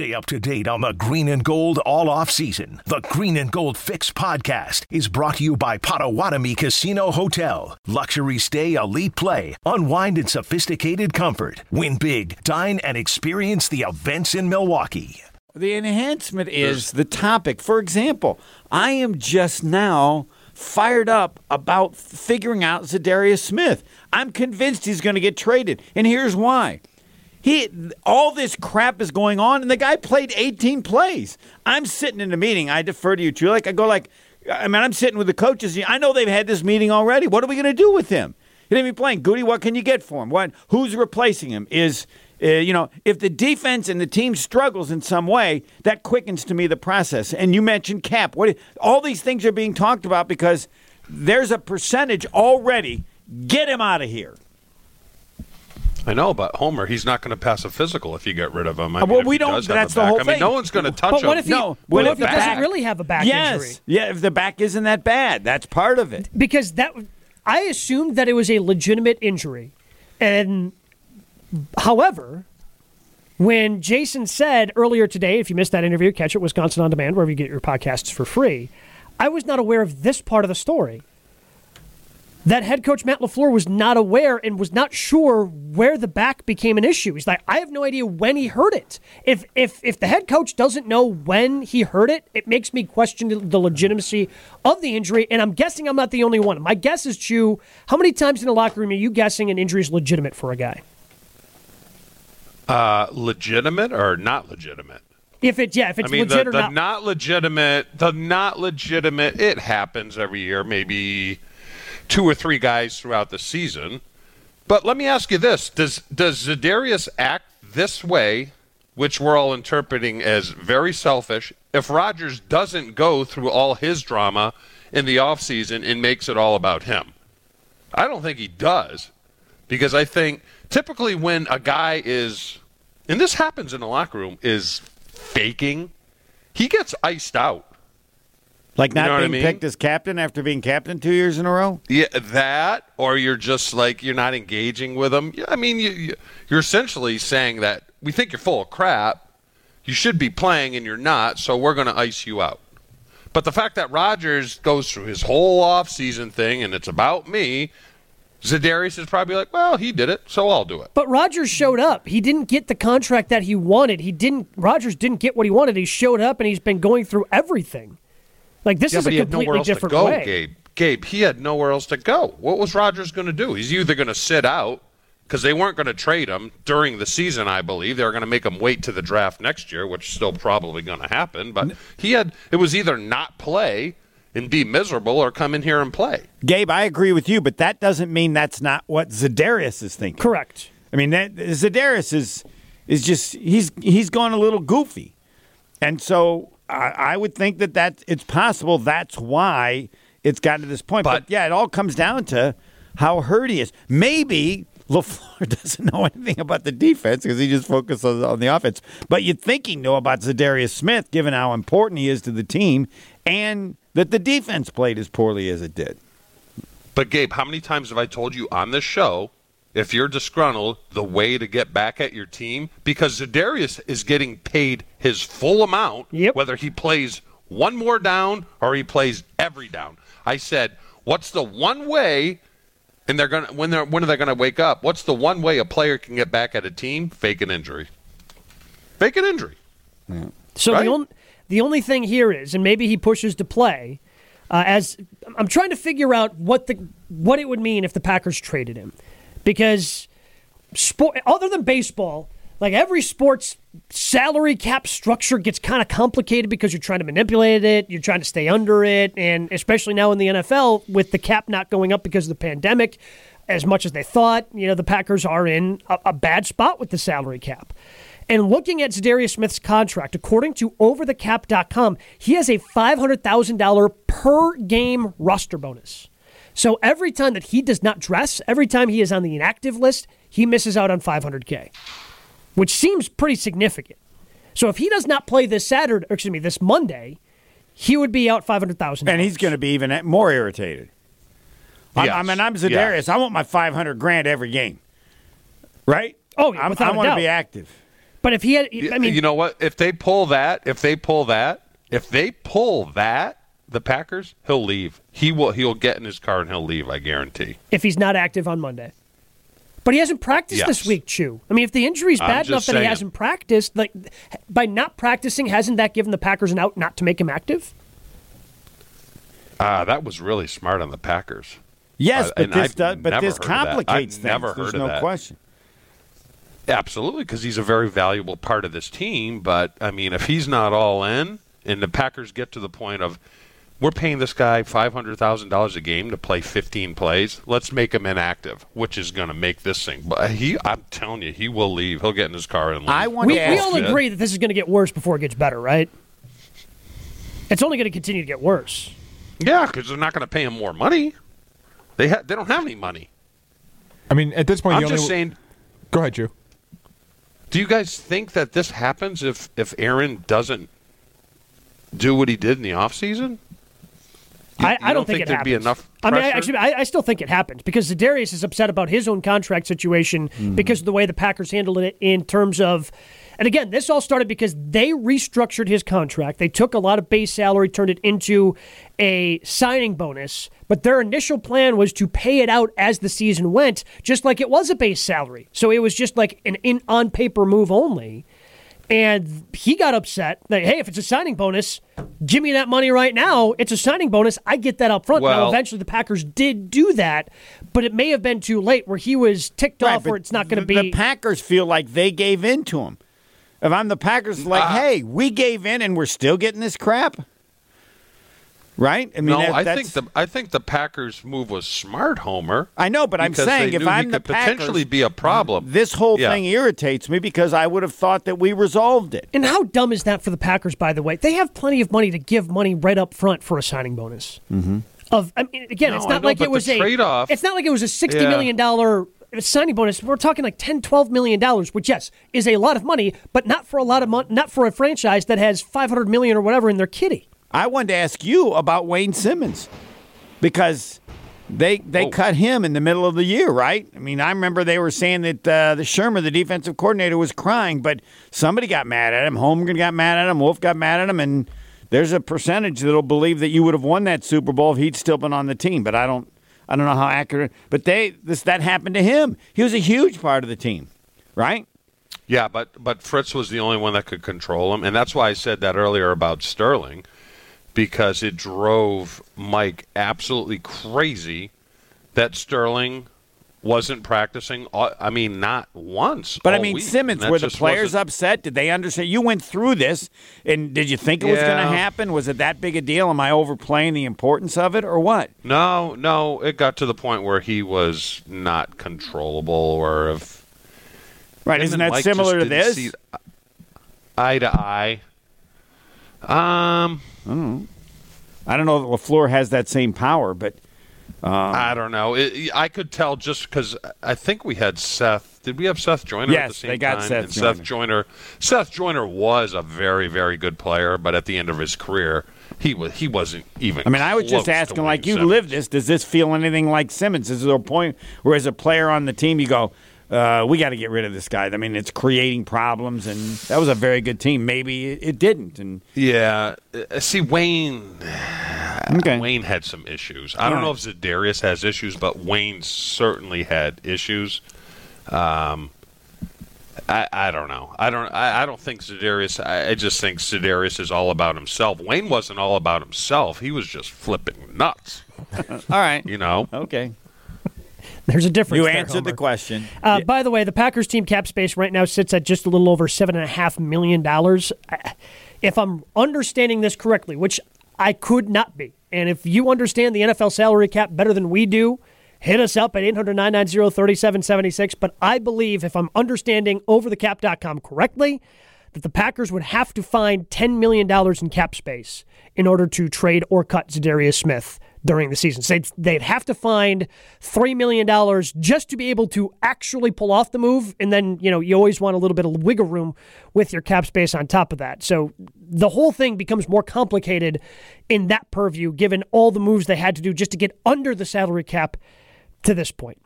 Stay up to date on the green and gold all off season. The Green and Gold Fix podcast is brought to you by Potawatomi Casino Hotel. Luxury stay, elite play, unwind in sophisticated comfort. Win big, dine, and experience the events in Milwaukee. The enhancement is the topic. For example, I am just now fired up about figuring out Za'Darius Smith. I'm convinced he's going to get traded, and here's why. He all this crap is going on, and the guy played 18 plays. I'm sitting in a meeting. I defer to you, too. Like I go, like I mean, I'm sitting with the coaches. I know they've had this meeting already. What are we going to do with him? He didn't even playing. Goody, what can you get for him? What? Who's replacing him? Is uh, you know, if the defense and the team struggles in some way, that quickens to me the process. And you mentioned cap. What? All these things are being talked about because there's a percentage already. Get him out of here. I know, but Homer, he's not going to pass a physical if you get rid of him. I Uh, mean, well, we don't- that's the back. whole I mean, thing. no one's going to touch But him. what if he, No, what if he the doesn't really have a back yes. injury? Yeah, if the back isn't that bad, that's part of it. Because that I assumed that it was a legitimate injury. And however, when Jason said earlier today, if you missed that interview, catch it Wisconsin on demand wherever you get your podcasts for free. I was not aware of this part of the story. That head coach Matt LaFleur was not aware and was not sure where the back became an issue. He's like, I have no idea when he heard it. If if if the head coach doesn't know when he heard it, it makes me question the legitimacy of the injury. And I'm guessing I'm not the only one. My guess is Chew. How many times in the locker room are you guessing an injury is legitimate for a guy? Uh, legitimate or not legitimate? If it yeah, if it's I mean, legit the, or the not. not legitimate, the not legitimate, it happens every year, maybe two or three guys throughout the season. But let me ask you this: Does does Za'Darius act this way, which we're all interpreting as very selfish, if Rodgers doesn't go through all his drama in the offseason and makes it all about him? I don't think he does, because I think typically when a guy is, and this happens in the locker room, is faking, he gets iced out. Like not know what I being mean? picked as captain after being captain two years in a row. Yeah, that, or you're just like you're not engaging with them. I mean, you, you you're essentially saying that we think you're full of crap. You should be playing, and you're not. So we're going to ice you out. But the fact that Rodgers goes through his whole offseason thing, and it's about me, Za'Darius is probably like, well, he did it, so I'll do it. But Rodgers showed up. He didn't get the contract that he wanted. He didn't. Rodgers didn't get what he wanted. He showed up and he's been going through everything. Like this yeah, is but a he had nowhere completely else different to go, way. Gabe. Gabe, he had nowhere else to go. What was Rodgers going to do? He's either going to sit out because they weren't going to trade him during the season. I believe they were going to make him wait to the draft next year, which is still probably going to happen. But he had it was either not play and be miserable or come in here and play. Gabe, I agree with you, but that doesn't mean that's not what Za'Darius is thinking. Correct. I mean, that, Za'Darius is is just he's he's gone a little goofy, and so I, I would think that that it's possible that's why it's gotten to this point. But, But- yeah, it all comes down to how hurt he is. Maybe Lafleur doesn't know anything about the defense because he just focuses on, on the offense. But you'd think he know about Za'Darius Smith, given how important he is to the team, and that the defense played as poorly as it did. But Gabe, how many times have I told you on this show? If you're disgruntled, the way to get back at your team because Za'Darius is getting paid his full amount, Yep. whether he plays one more down or he plays every down. I said, "What's the one way?" And they're gonna when they're when are they gonna wake up? What's the one way a player can get back at a team? Fake an injury. Fake an injury. So Right? the only the only thing here is, and maybe he pushes to play. Uh, as I'm trying to figure out what the what it would mean if the Packers traded him, because sport other than baseball, like every sports salary cap structure gets kind of complicated because you're trying to manipulate it, you're trying to stay under it, and especially now in the NFL with the cap not going up because of the pandemic as much as they thought, you know, the Packers are in a, a bad spot with the salary cap. And looking at Za'Darius Smith's contract, according to overthecap.com, he has a $500,000 per game roster bonus. So every time that he does not dress, every time he is on the inactive list, he misses out on 500K, which seems pretty significant. So if he does not play this Saturday, or excuse me, this Monday, he would be out 500,000. And he's going to be even more irritated. I- I, mean, I'm Za'Darius. Yes. I want my 500 grand every game. Right? Oh, yeah, I'm, without want to be active. But if he had, I mean, you know what? If they pull that, if they pull that, if they pull that, the Packers, he'll leave. He will. He'll get in his car and he'll leave. I guarantee. if he's not active on Monday. But he hasn't practiced Yes. this week, Chew. I mean, if the injury's I'm bad just enough that he hasn't practiced, like by not practicing, hasn't that given the Packers an out not to make him active? Ah, that was really smart on the Packers. Yes, Uh, but this does, but this heard that. Complicates things. never There's heard of no that. question. Absolutely, because he's a very valuable part of this team. But I mean, if he's not all in, and the Packers get to the point of we're paying this guy five hundred thousand dollars a game to play fifteen plays, let's make him inactive, which is going to make this thing. But he, I'm telling you, he will leave. He'll get in his car and leave. I want We, to we all you- agree that this is going to get worse before it gets better, right? It's only going to continue to get worse. yeah, because they're not going to pay him more money. They ha- they don't have any money. I mean, at this point, I'm the only just saying. Go ahead, Drew. Do you guys think that this happens if if Aaron doesn't do what he did in the offseason? You- I, you I don't think, it there'd happens. be enough I mean, I, actually, I, I still think it happens because Za'Darius is upset about his own contract situation Mm-hmm. because of the way the Packers handled it in terms of. And again, this all started because they restructured his contract. They took a lot of base salary, turned it into a signing bonus, but their initial plan was to pay it out as the season went, just like it was a base salary. So it was just like an in on paper move only. And he got upset that, hey, if it's a signing bonus, give me that money right now. It's a signing bonus. I get that up front. now, Well- eventually, the Packers did do that, but it may have been too late where he was ticked Right, off where it's not going to be. The Packers feel like they gave in to him. If I'm the Packers, like, Ah. hey, we gave in and we're still getting this crap, right? I mean, no, that- I think the I think the Packers' move was smart, Homer. I know, but I'm saying if I'm he the could potentially be a problem. This whole Yeah. thing irritates me because I would have thought that we resolved it. and how dumb is that for the Packers, by the way? They have plenty of money to give money right up front for a signing bonus. Mm-hmm. Of I mean, again, No, it's not know, like it was a trade-off- It's not like it was a sixty Yeah. million dollar signing bonus. We're talking like 10 12 million dollars, which yes is a lot of money, but not for a lot of money, not for a franchise that has five hundred million or whatever in their kitty. I wanted to ask you about Wayne Simmons because they they Oh. cut him in the middle of the year, right? I mean, I remember they were saying that uh, the Shurmur, the defensive coordinator, was crying, but somebody got mad at him. Holmgren got mad at him. Wolf got mad at him, and there's a percentage that'll believe that you would have won that Super Bowl if he'd still been on the team. But I don't, I don't know how accurate. But they this that happened to him. He was a huge part of the team, right? Yeah, but but Fritz was the only one that could control him, and that's why I said that earlier about Sterling, because it drove Mike absolutely crazy that Sterling wasn't practicing. Uh, I mean, not once. But I mean, week, Simmons, were the players wasn't- upset? Did they understand? You went through this, and did you think it was going to happen? Was it that big a deal? Am I overplaying the importance of it, or what? No, no, it got to the point where he was not controllable, or if Right? Isn't that Mike similar to this? eye to eye. Um, I don't know I don't know that Lafleur has that same power, but I don't know. It, I could tell just because I think we had Seth. Did we have Seth Joyner at Yes, the same they got time? Seth and Joyner. Seth Joyner. Seth Joyner was a very, very good player, but at the end of his career, he was he wasn't even. I mean, I was just asking, like you Simmons. live this. Does this feel anything like Simmons? Is there a point where, as a player on the team, you go, uh, "We got to get rid of this guy"? I mean, it's creating problems, and that was a very good team. Maybe it, it didn't, and Yeah. Uh, See, Wayne. okay. Wayne had some issues. I don't know if Za'Darius has issues, but Wayne certainly had issues. Um, I, I don't know. I don't. I, I don't think Za'Darius. I, I just think Za'Darius is all about himself. Wayne wasn't all about himself. He was just flipping nuts. All right, You know. okay. There's a difference. You there, answered the question. Uh, By the way, the Packers team cap space right now sits at just a little over seven and a half million dollars. If I'm understanding this correctly, which I could not be, and if you understand the NFL salary cap better than we do, hit us up at 800 990 3776. But I believe, if I'm understanding overthecap.com correctly, that the Packers would have to find $10 million in cap space in order to trade or cut Za'Darius Smith during the season. So they'd, they'd have to find $3 million just to be able to actually pull off the move. And then, you know, you always want a little bit of wiggle room with your cap space on top of that. So the whole thing becomes more complicated in that purview, given all the moves they had to do just to get under the salary cap to this point.